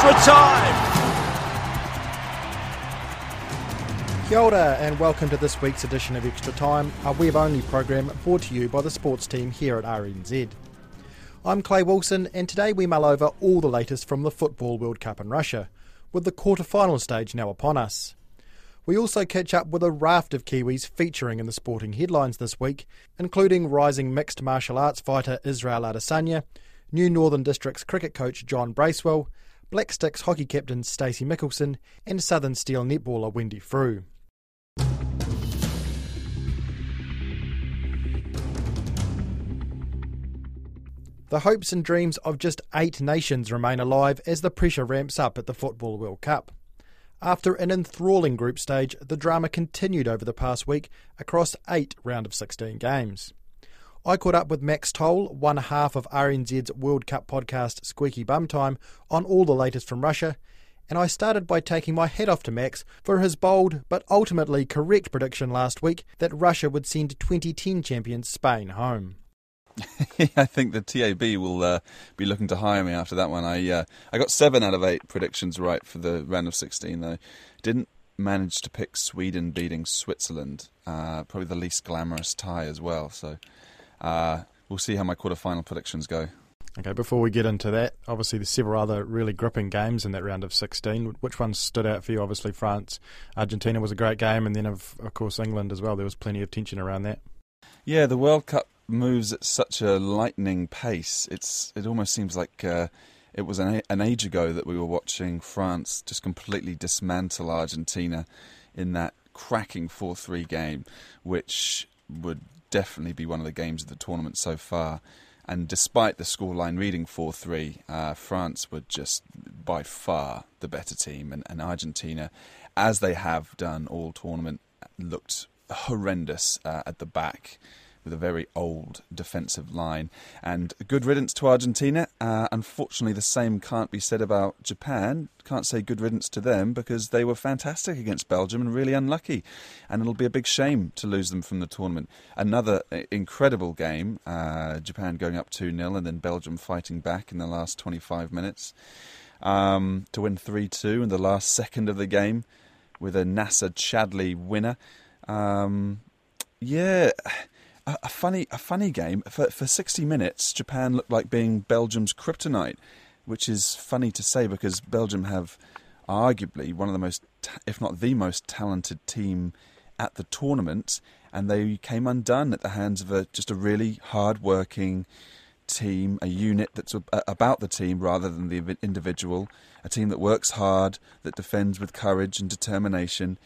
Extra time. Kia ora and welcome to this week's edition of Extra Time, a web only program brought to you by the sports team here at RNZ. I'm Clay Wilson, and today we mull over all the latest from the Football World Cup in Russia, with the quarter-final stage now upon us. We also catch up with a raft of Kiwis featuring in the sporting headlines this week, including rising mixed martial arts fighter Israel Adesanya, new Northern Districts cricket coach John Bracewell, Black Sticks hockey captain Stacey Michelsen, and Southern Steel netballer Wendy Frew. The hopes and dreams of just eight nations remain alive as the pressure ramps up at the Football World Cup. After an enthralling group stage, the drama continued over the past week across eight round of 16 games. I caught up with Max Toll, one half of RNZ's World Cup podcast Squeaky Bum Time, on all the latest from Russia, and I started by taking my hat off to Max for his bold but ultimately correct prediction last week that Russia would send 2010 champions Spain home. I think the TAB will uh, be looking to hire me after that one. I uh, I got seven out of eight predictions right for the round of 16, though. Didn't manage to pick Sweden beating Switzerland. Uh, probably the least glamorous tie as well. So uh, we'll see how my quarter-final predictions go. Okay, before we get into that, obviously there's several other really gripping games in that round of 16. Which one stood out for you? Obviously France, Argentina was a great game, and then of, of course England as well. There was plenty of tension around that. Yeah, the World Cup moves at such a lightning pace. It's it almost seems like uh, it was an, an age ago that we were watching France just completely dismantle Argentina in that cracking 4-3 game, which would definitely be one of the games of the tournament so far. And despite the scoreline reading 4 3, uh, France were just by far the better team. And, and, Argentina, as they have done all tournament, looked horrendous uh, at the back with a very old defensive line. And good riddance to Argentina. Uh, unfortunately, the same can't be said about Japan. Can't say good riddance to them because they were fantastic against Belgium and really unlucky. And it'll be a big shame to lose them from the tournament. Another uh, incredible game. Uh, Japan going up 2 0 and then Belgium fighting back in the last 25 minutes um, to win 3 2 in the last second of the game with a Nacer Chadli winner. Um, yeah, a, a, funny a funny game. For for 60 minutes, Japan looked like being Belgium's kryptonite, which is funny to say because Belgium have arguably one of the most, if not the most talented team at the tournament, and they came undone at the hands of a just a really hard-working team, a unit that's about the team rather than the individual, a team that works hard, that defends with courage and determination.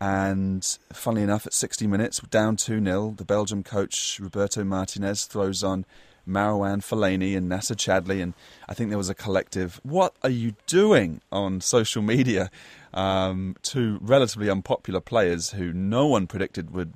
And funnily enough, at 60 minutes, down 2 0, the Belgium coach Roberto Martinez throws on Marouane Fellaini and Nacer Chadli, and I think there was a collective, What are you doing on social media? Um, two relatively unpopular players who no one predicted would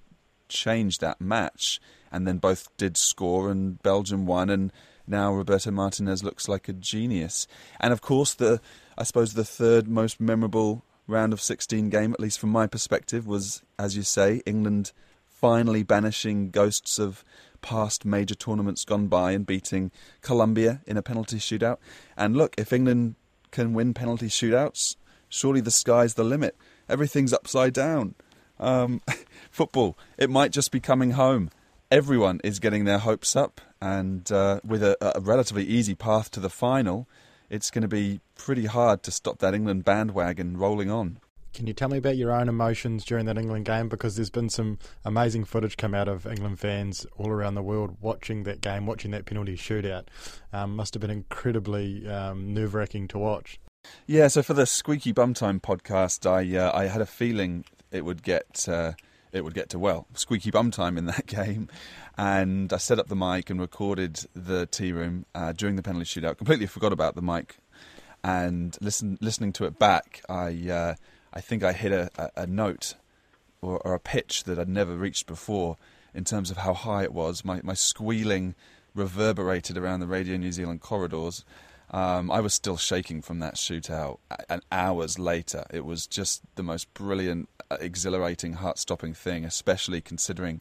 change that match, and then both did score, and Belgium won, and now Roberto Martinez looks like a genius. And of course, the I suppose the third most memorable round of 16 game, at least from my perspective, was, as you say, England finally banishing ghosts of past major tournaments gone by and beating Colombia in a penalty shootout. And look, if England can win penalty shootouts, surely the sky's the limit. Everything's upside down. Um, football, it might just be coming home. Everyone is getting their hopes up, and uh, with a, a relatively easy path to the final, it's going to be pretty hard to stop that England bandwagon rolling on. Can you tell me about your own emotions during that England game? Because there's been some amazing footage come out of England fans all around the world watching that game, watching that penalty shootout. Um, must have been incredibly um, nerve wracking to watch. Yeah, so for the Squeaky Bum Time podcast, I uh, I had a feeling it would get uh, it would get to well squeaky bum time in that game, and I set up the mic and recorded the tea room uh, during the penalty shootout. Completely forgot about the mic, and listen, listening to it back, I uh, I think I hit a, a, note or, or, a pitch that I'd never reached before in terms of how high it was. My my squealing reverberated around the Radio New Zealand corridors. Um, I was still shaking from that shootout. And hours later, it was just the most brilliant, exhilarating, heart-stopping thing, especially considering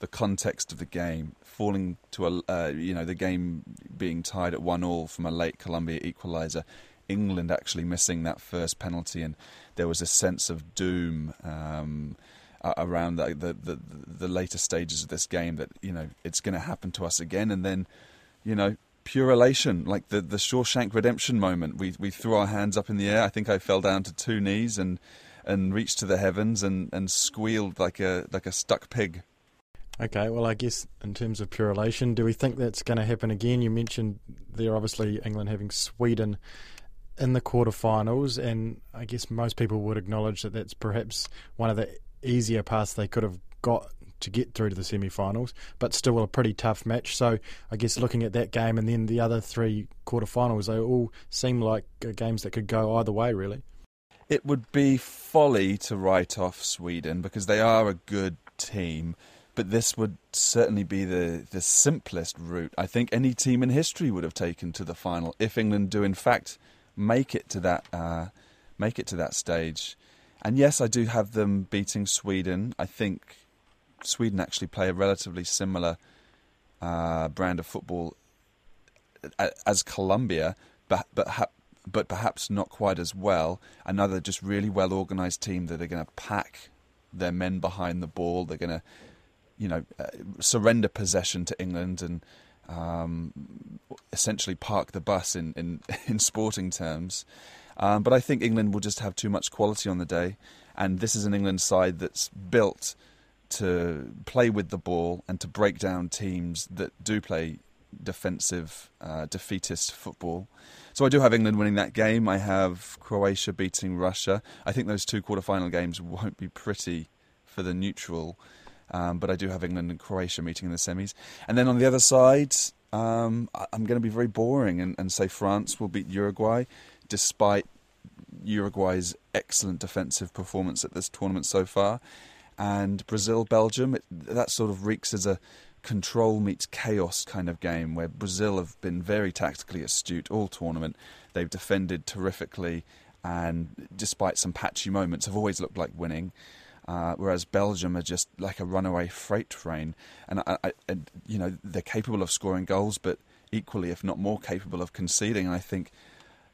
the context of the game, falling to a uh, you know the game being tied at one all from a late Colombia equaliser, England actually missing that first penalty, and there was a sense of doom. Um, around the, the, the the later stages of this game that you know it's going to happen to us again, and then you know pure elation, like the the Shawshank Redemption moment. We we threw our hands up in the air. I think I fell down to two knees and and reached to the heavens and, and squealed like a like a stuck pig. Okay, well, I guess in terms of pure elation, do we think that's going to happen again? You mentioned there, obviously, England having Sweden in the quarterfinals, and I guess most people would acknowledge that that's perhaps one of the easier paths they could have got to get through to the semi-finals, but still a pretty tough match. So I guess looking at that game and then the other three quarterfinals, they all seem like uh, games that could go either way, really. It would be folly to write off Sweden because they are a good team, but this would certainly be the, the simplest route I think any team in history would have taken to the final if England do in fact make it to that uh, make it to that stage. And yes, I do have them beating Sweden. I think Sweden actually play a relatively similar uh, brand of football as Colombia, but but ha- but perhaps not quite as well. Another just really well organised team that are going to pack their men behind the ball. They're going to, you know, uh, surrender possession to England and um, essentially park the bus in in, in sporting terms. Um, but I think England will just have too much quality on the day, and this is an England side that's built to play with the ball and to break down teams that do play defensive, uh, defeatist football. So I do have England winning that game. I have Croatia beating Russia. I think those two quarter-final games won't be pretty for the neutral, um, but I do have England and Croatia meeting in the semis. And then on the other side, um, I'm going to be very boring and, and say France will beat Uruguay, despite Uruguay's excellent defensive performance at this tournament so far and Brazil Belgium. that sort of reeks as a control meets chaos kind of game where Brazil have been very tactically astute all tournament. They've defended terrifically and despite some patchy moments have always looked like winning. Uh, whereas Belgium are just like a runaway freight train, and, I, I, and, you know they're capable of scoring goals, but equally, if not more, capable of conceding. And I think,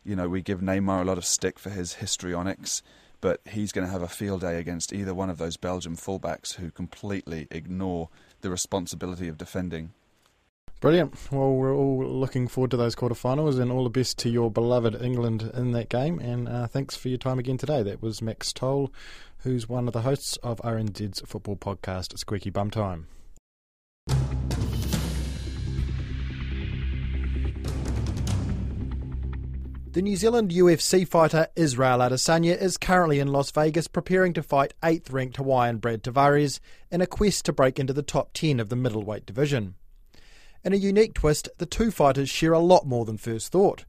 you know, we give Neymar a lot of stick for his histrionics, but he's going to have a field day against either one of those Belgian fullbacks who completely ignore the responsibility of defending. Brilliant. Well, we're all looking forward to those quarterfinals and all the best to your beloved England in that game. And uh, thanks for your time again today. That was Max Toll, who's one of the hosts of RNZ's football podcast, Squeaky Bum Time. The New Zealand UFC fighter Israel Adesanya is currently in Las Vegas preparing to fight 8th ranked Hawaiian Brad Tavares in a quest to break into the top 10 of the middleweight division. In a unique twist, the two fighters share a lot more than first thought.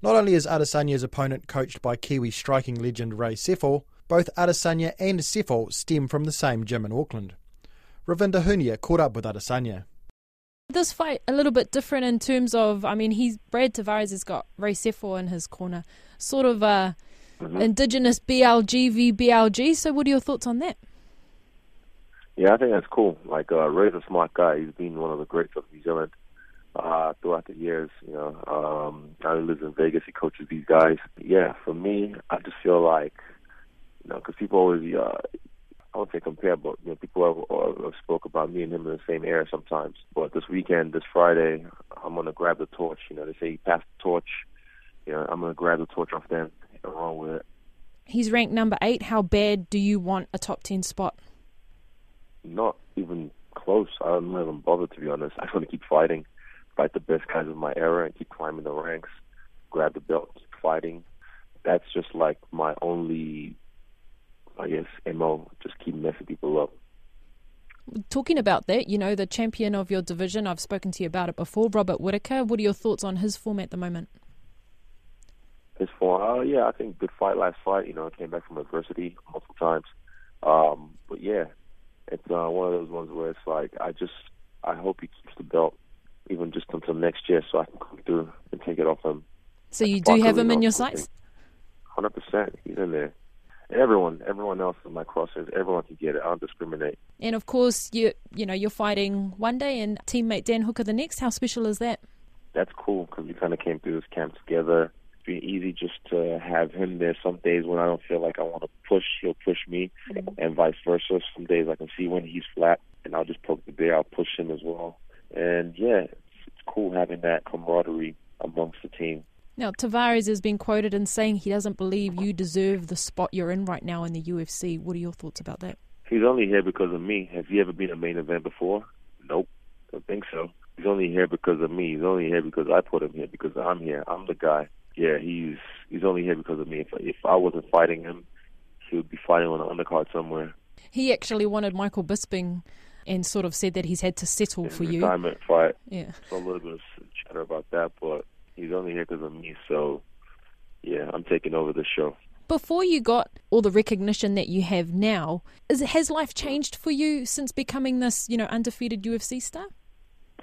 Not only is Adesanya's opponent coached by Kiwi striking legend Ray Sefo, both Adesanya and Sefo stem from the same gym in Auckland. Ravinda Hunia caught up with Adesanya this fight a little bit different in terms of, I mean, he's Brad Tavares has got Ray Sefo in his corner, sort of a mm-hmm. indigenous BLG v BLG. So, what are your thoughts on that? Yeah, I think that's cool. Like uh, Ray's a smart guy. He's been one of the greats of New Zealand uh, throughout the years. You know, um, now he lives in Vegas. He coaches these guys. Yeah, for me, I just feel like you know, because people always uh, I won't say compare, but you know, people have, uh, have spoke about me and him in the same era sometimes. But this weekend, this Friday, I'm gonna grab the torch. You know, they say pass the torch. You know, I'm gonna grab the torch off them and run with it. He's ranked number eight. How bad do you want a top ten spot? Not even close. I don't even bother to be honest. I just want to keep fighting, fight the best guys of my era, and keep climbing the ranks. Grab the belt, keep fighting. That's just like my only I guess, MO, just keep messing people up. Talking about that, you know, the champion of your division, I've spoken to you about it before, Robert Whitaker. What are your thoughts on his form at the moment? His form, uh, yeah, I think good fight last fight. You know, came back from adversity multiple times. Um, but yeah, it's uh, one of those ones where it's like I just I hope he keeps the belt even just until next year, so I can come through and take it off him. So you do have him in your sights. Hundred percent, he's in there. Everyone, everyone else in my crosshairs. Everyone can get it. I don't discriminate. And of course, you you know you're fighting one day and teammate Dan Hooker the next. How special is that? That's cool because we kind of came through this camp together. It's been easy just to have him there. Some days when I don't feel like I want to push, he'll push me, mm-hmm. and vice versa. Some days I can see when he's flat, and I'll just poke the bear. I'll push him as well. And yeah, it's, it's cool having that camaraderie amongst the team. Now, Tavares has been quoted in saying he doesn't believe you deserve the spot you're in right now in the UFC. What are your thoughts about that? He's only here because of me. Have you ever been a main event before? Nope. Don't think so. He's only here because of me. He's only here because I put him here because I'm here. I'm the guy. Yeah, he's he's only here because of me. If if I wasn't fighting him, he would be fighting on an undercard somewhere. He actually wanted Michael Bisping and sort of said that he's had to settle In for you. Retirement fight. Yeah. So a little bit of chatter about that, but He's only here because of me. So, yeah, I'm taking over the show. Before you got all the recognition that you have now, is, has life changed for you since becoming this, you know, undefeated UFC star?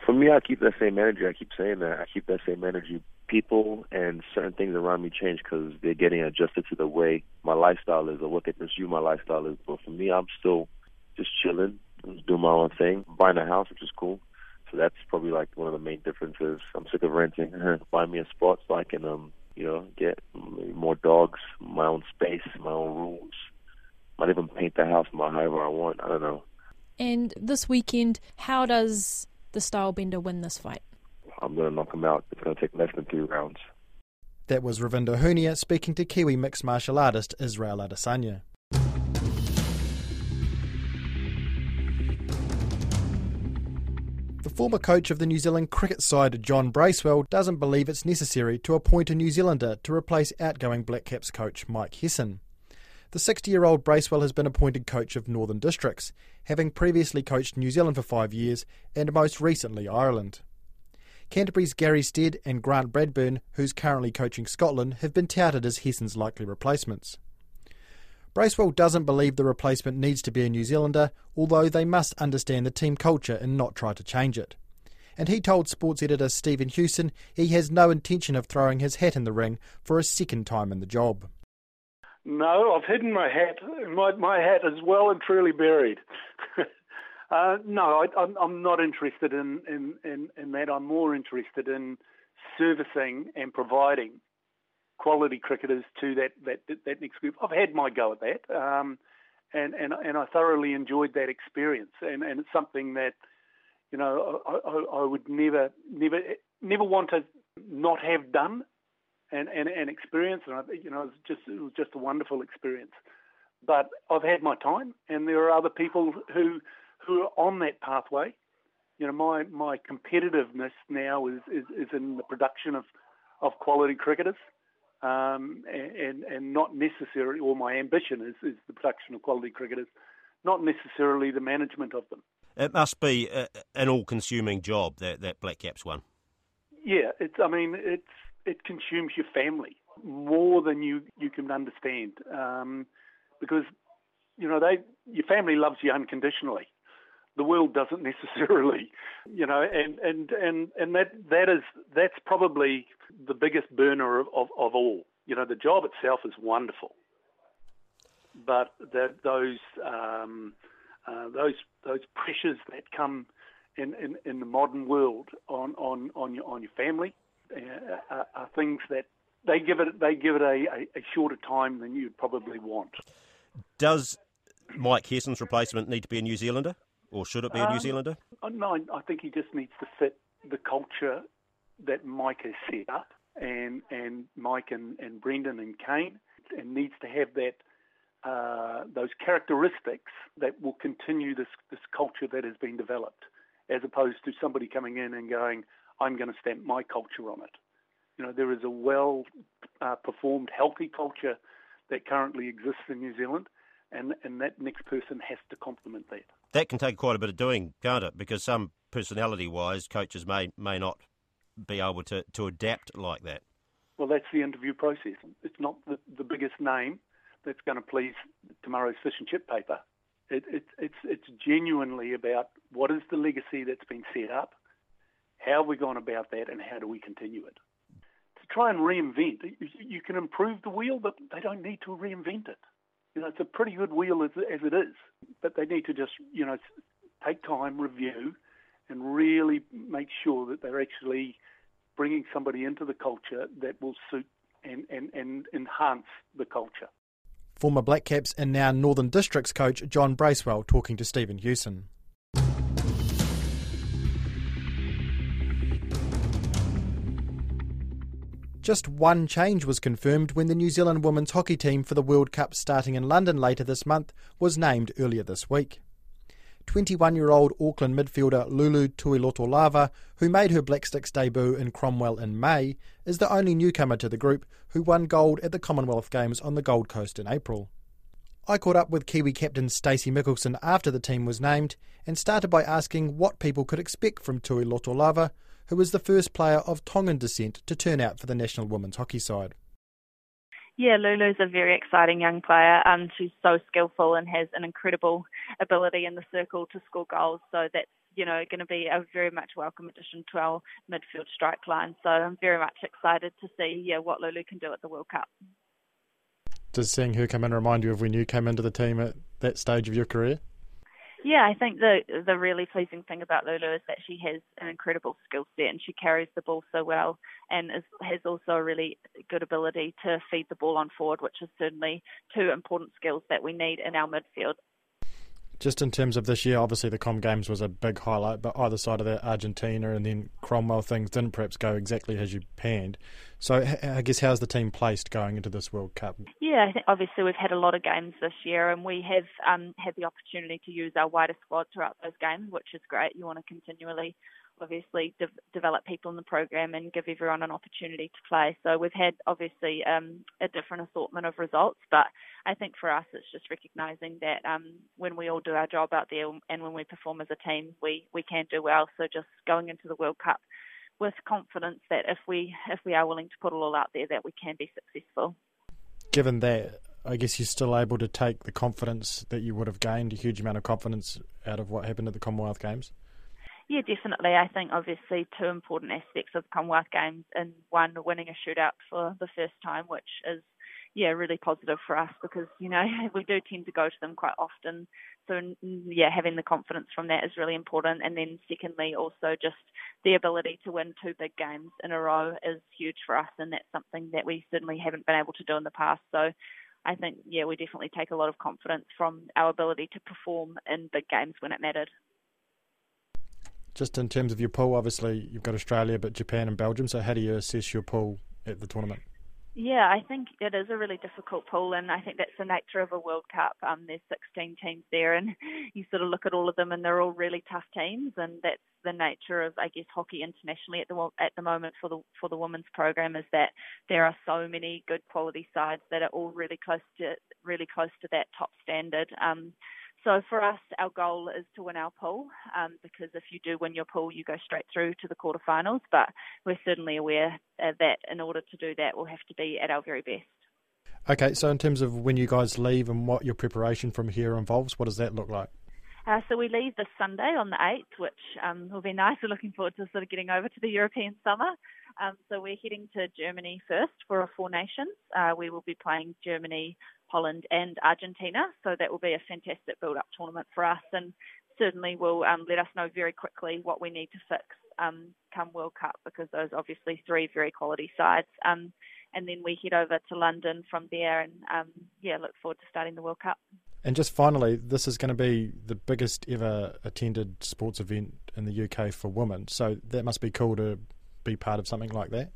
For me, I keep that same energy. I keep saying that. I keep that same energy. People and certain things around me change because they're getting adjusted to the way my lifestyle is or what they pursue my lifestyle is. But for me, I'm still just chilling, just doing my own thing, buying a house, which is cool. So that's probably like one of the main differences. I'm sick of renting. Find me a spot so I can, um, you know, get more dogs, my own space, my own rules. Might even paint the house my however I want. I don't know. And this weekend, how does the Stylebender win this fight? I'm going to knock him out. It's going to take less than three rounds. That was Ravinder Hunia speaking to Kiwi mixed martial artist Israel Adesanya. Former coach of the New Zealand cricket side, John Bracewell, doesn't believe it's necessary to appoint a New Zealander to replace outgoing Black Caps coach Mike Hesson. The 60 year old Bracewell has been appointed coach of Northern Districts, having previously coached New Zealand for five years and most recently Ireland. Canterbury's Gary Stead and Grant Bradburn, who's currently coaching Scotland, have been touted as Hesson's likely replacements. Bracewell doesn't believe the replacement needs to be a New Zealander, although they must understand the team culture and not try to change it. And he told sports editor Stephen Hewson he has no intention of throwing his hat in the ring for a second time in the job. No, I've hidden my hat. My, my hat is well and truly buried. uh, no, I, am not interested in, in, in, in that. I'm more interested in servicing and providing quality cricketers to that, that, that next group. I've had my go at that, um, and, and, and I thoroughly enjoyed that experience. And, and it's something that, you know, I, I, I would never, never, never want to not have done and, and, and experience. And I, you know, it was just it was just a wonderful experience. But I've had my time, and there are other people who who are on that pathway. You know, my my competitiveness now is, is, is in the production of, of quality cricketers um, and, and not necessarily, or my ambition is, is the production of quality cricketers, not necessarily the management of them. It must be a, an all-consuming job that that Black Caps one. Yeah, it's. I mean, it's it consumes your family more than you you can understand, um, because you know they your family loves you unconditionally. The world doesn't necessarily, you know, and and and and that that is that's probably the biggest burner of, of, of all. You know, the job itself is wonderful, but that those um, uh, those those pressures that come in, in, in, the modern world on on on your on your family uh, are, are, things that they give it they give it a, a, a, shorter time than you'd probably want. Does Mike Hesson's replacement need to be a New Zealander, or should it be a New um, Zealander? No, I think he just needs to fit the culture that Mike has set up, and and Mike and, and Brendan and Kane, and needs to have that uh, those characteristics that will continue this this culture that has been developed, as opposed to somebody coming in and going, I'm going to stamp my culture on it. You know, there is a well uh, performed, healthy culture that currently exists in New Zealand, and and that next person has to complement that. That can take quite a bit of doing, can't it? Because some personality-wise, coaches may may not be able to, to adapt like that. Well, that's the interview process. It's not the, the biggest name that's going to please tomorrow's fish and chip paper. It, it, it's it's genuinely about what is the legacy that's been set up, how we gone about that, and how do we continue it. To try and reinvent, you can improve the wheel, but they don't need to reinvent it. You know, it's a pretty good wheel as, as it is, but they need to just you know take time, review, and really make sure that they're actually bringing somebody into the culture that will suit and, and, and enhance the culture. Former Black Caps and now Northern Districts coach John Bracewell talking to Stephen Hewson. Just one change was confirmed when the New Zealand women's hockey team for the World Cup starting in London later this month was named earlier this week. 21 year old Auckland midfielder Lulu Tuilotolava, who made her Black Sticks debut in Cromwell in May, is the only newcomer to the group who won gold at the Commonwealth Games on the Gold Coast in April. I caught up with Kiwi captain Stacey Michelsen after the team was named and started by asking what people could expect from Tuilotolava, who was the first player of Tongan descent to turn out for the national women's hockey side. Yeah, Lulu's a very exciting young player. Um, she's so skillful and has an incredible ability in the circle to score goals. So that's you know going to be a very much welcome addition to our midfield strike line. So I'm very much excited to see yeah what Lulu can do at the World Cup. Does seeing her come in remind you of when you came into the team at that stage of your career? Yeah, I think the the really pleasing thing about Lulu is that she has an incredible skill set and she carries the ball so well and is, has also a really good ability to feed the ball on forward, which is certainly two important skills that we need in our midfield just in terms of this year, obviously the Com Games was a big highlight, but either side of that, Argentina and then Cromwell, things didn't perhaps go exactly as you planned. So I guess how's the team placed going into this World Cup? Yeah, I think obviously we've had a lot of games this year, and we have um, had the opportunity to use our wider squad throughout those games, which is great. You want to continually obviously de- develop people in the program and give everyone an opportunity to play. So we've had obviously um, a different assortment of results, but I think for us it's just recognising that um, when we all do our job out there and when we perform as a team, we we can do well. So just going into the World Cup with confidence that if we if we are willing to put it all out there, that we can be successful. Given that. I guess you're still able to take the confidence that you would have gained, a huge amount of confidence out of what happened at the Commonwealth Games? Yeah, definitely. I think obviously two important aspects of the Commonwealth Games, and one winning a shootout for the first time, which is yeah really positive for us because you know we do tend to go to them quite often. So yeah, having the confidence from that is really important. And then secondly, also just the ability to win two big games in a row is huge for us, and that's something that we certainly haven't been able to do in the past. So. I think, yeah, we definitely take a lot of confidence from our ability to perform in big games when it mattered just in terms of your pool, obviously you've got Australia, but Japan and Belgium. So how do you assess your pool at the tournament? Yeah, I think it is a really difficult pool, and I think that's the nature of a World Cup. Um, there's 16 teams there, and you sort of look at all of them, and they're all really tough teams, and that's the nature of, I guess, hockey internationally at the at the moment for the for the women's program is that there are so many good quality sides that are all really close to really close to that top standard. Um, so for us, our goal is to win our pool um, because if you do win your pool, you go straight through to the quarterfinals. But we're certainly aware uh, that in order to do that, we'll have to be at our very best. Okay, so in terms of when you guys leave and what your preparation from here involves, what does that look like? Uh, so we leave this Sunday on the 8th, which um, will be nice. We're looking forward to sort of getting over to the European summer. Um, so we're heading to Germany first for a Four Nations. Uh, we will be playing Germany, Holland, and Argentina. So that will be a fantastic build-up tournament for us, and certainly will um, let us know very quickly what we need to fix um, come World Cup because those obviously three very quality sides. Um, and then we head over to London from there, and um, yeah, look forward to starting the World Cup. And just finally, this is going to be the biggest ever attended sports event in the UK for women. So that must be cool to be part of something like that?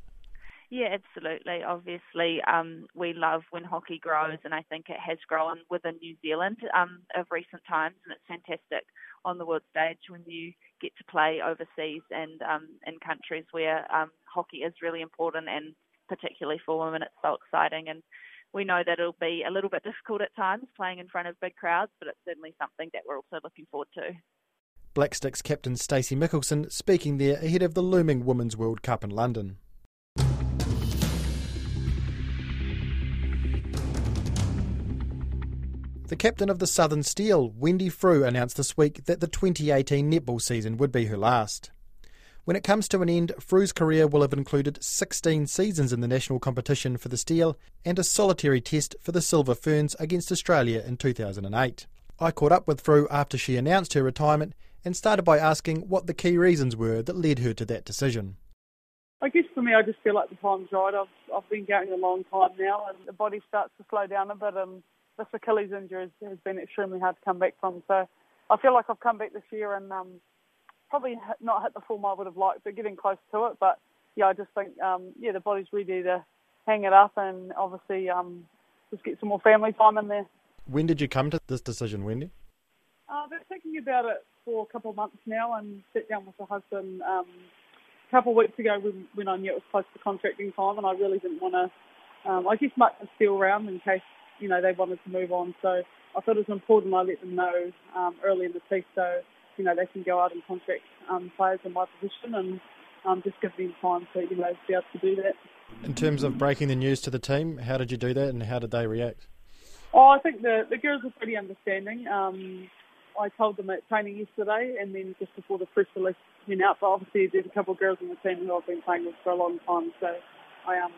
Yeah, absolutely. Obviously, um, we love when hockey grows, and I think it has grown within New Zealand um, of recent times, and it's fantastic on the world stage when you get to play overseas and um, in countries where um, hockey is really important, and particularly for women, it's so exciting. And we know that it'll be a little bit difficult at times playing in front of big crowds, but it's certainly something that we're also looking forward to. Black Sticks captain Stacey Michelsen speaking there ahead of the looming Women's World Cup in London. The captain of the Southern Steel, Wendy Frew, announced this week that the 2018 netball season would be her last. When it comes to an end, Frew's career will have included 16 seasons in the national competition for the Steel and a solitary test for the Silver Ferns against Australia in 2008. I caught up with Frew after she announced her retirement and started by asking what the key reasons were that led her to that decision. I guess for me, I just feel like the time's right. I've I've been going a long time now, and the body starts to slow down a bit. And this Achilles injury has, has been extremely hard to come back from. So I feel like I've come back this year and um, probably not hit the form I would have liked, but getting close to it. But yeah, I just think um, yeah, the body's ready to hang it up and obviously um, just get some more family time in there. When did you come to this decision, Wendy? Uh, I've been thinking about it for a couple of months now and sat down with my husband um, a couple of weeks ago when, when I knew it was close to contracting time and I really didn't want to, um, I guess, much the steel around in case, you know, they wanted to move on. So I thought it was important I let them know um, early in the piece so you know, they can go out and contract um, players in my position and um, just give them time to, you know, be able to do that. In terms of breaking the news to the team, how did you do that and how did they react? Oh, I think the, the girls were pretty understanding. Um, I told them at training yesterday and then just before the press release went out, but obviously there's a couple of girls in the team who I've been playing with for a long time, so I um,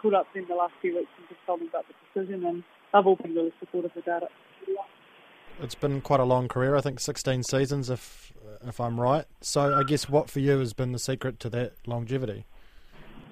caught up in the last few weeks and just told them about the decision and they've all been really supportive about it it's been quite a long career. I think 16 seasons, if if I'm right. So I guess what for you has been the secret to that longevity?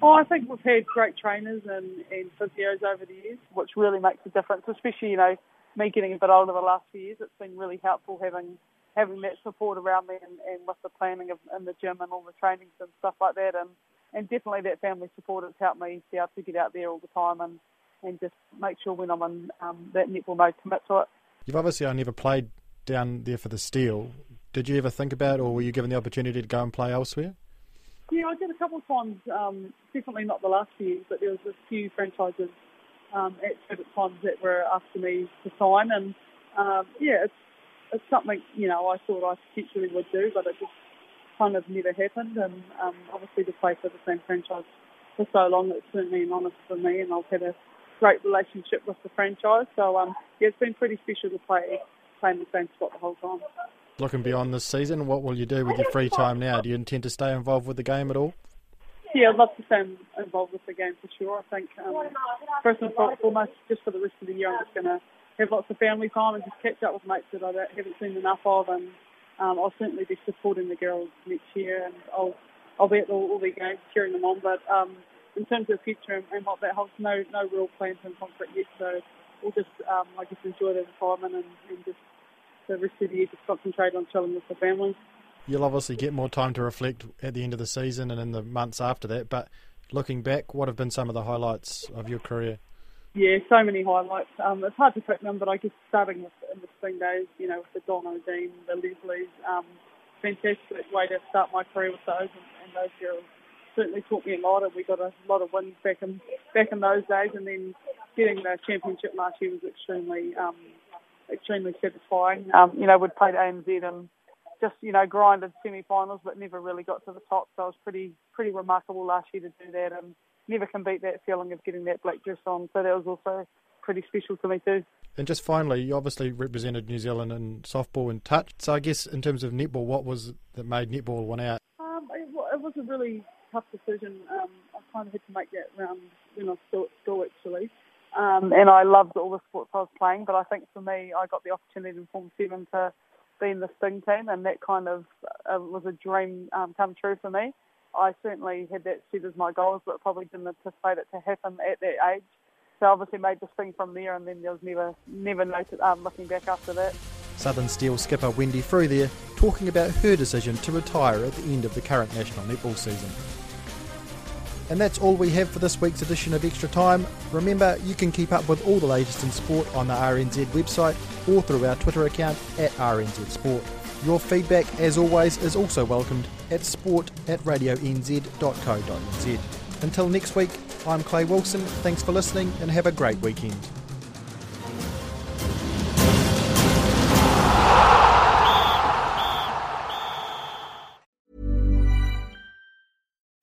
Oh, I think we've had great trainers and, and physios over the years, which really makes a difference. Especially, you know, me getting a bit older the last few years, it's been really helpful having having that support around me and, and with the planning of in the gym and all the trainings and stuff like that. And and definitely that family support has helped me be able to get out there all the time and and just make sure when I'm in um, that netball mode, commit to it. You've obviously only ever played down there for the Steel. Did you ever think about, or were you given the opportunity to go and play elsewhere? Yeah, I did a couple of times. Um, definitely not the last few years, but there was a few franchises um, at certain times that were after me to sign, and um, yeah, it's it's something you know I thought I potentially would do, but it just kind of never happened. And um, obviously, to play for the same franchise for so long, it's certainly an honour for me, and I've had a great relationship with the franchise. So um, yeah, it's been pretty special to play play in the same spot the whole time. Looking beyond this season, what will you do with your free time now? Do you intend to stay involved with the game at all? Yeah, I'd love to stay involved with the game for sure. I think um, first and foremost, just for the rest of the year, I'm just going to have lots of family time and just catch up with mates that I haven't seen enough of, and um, I'll certainly be supporting the girls next year, and I'll I'll be at all, all the games cheering them on. But um, in terms of the future and, and what that holds, no no real plans in concrete yet. So we'll just um, I guess enjoy the retirement and, and just the rest of the year just concentrate on chilling with the family. You'll obviously get more time to reflect at the end of the season and in the months after that. But looking back, what have been some of the highlights of your career? Yeah, so many highlights. Um, it's hard to pick them, but I guess starting with in the spring days, you know, with the Donna Dean, the Leslies, um, fantastic way to start my career with those and, and those girls certainly taught me a lot, and we got a lot of wins back in back in those days. And then getting the championship last year was extremely um, extremely satisfying. Um, you know, we'd played ANZ and just you know grinded semi-finals, but never really got to the top. So it was pretty pretty remarkable last year to do that, and never can beat that feeling of getting that black dress on. So that was also pretty special to me too. And just finally, you obviously represented New Zealand in softball and touch. So I guess in terms of netball, what was that made netball one out? Um, it, it was a really tough decision. Um, I kind of had to make that round when I was still at school actually. Um, and I loved all the sports I was playing, but I think for me, I got the opportunity in Form 7 to be in the Sting team, and that kind of uh, was a dream um, come true for me. I certainly had that set as my goals, but probably didn't anticipate it to happen at that age. So obviously made the Sting from there, and then there was never, never noted um, looking back after that. Southern Steel skipper Wendy Frew there talking about her decision to retire at the end of the current national netball season. And that's all we have for this week's edition of Extra Time. Remember, you can keep up with all the latest in sport on the RNZ website or through our Twitter account at RNZ Sport. Your feedback, as always, is also welcomed at sport at radionz.co.nz. Until next week, I'm Clay Wilson. Thanks for listening and have a great weekend.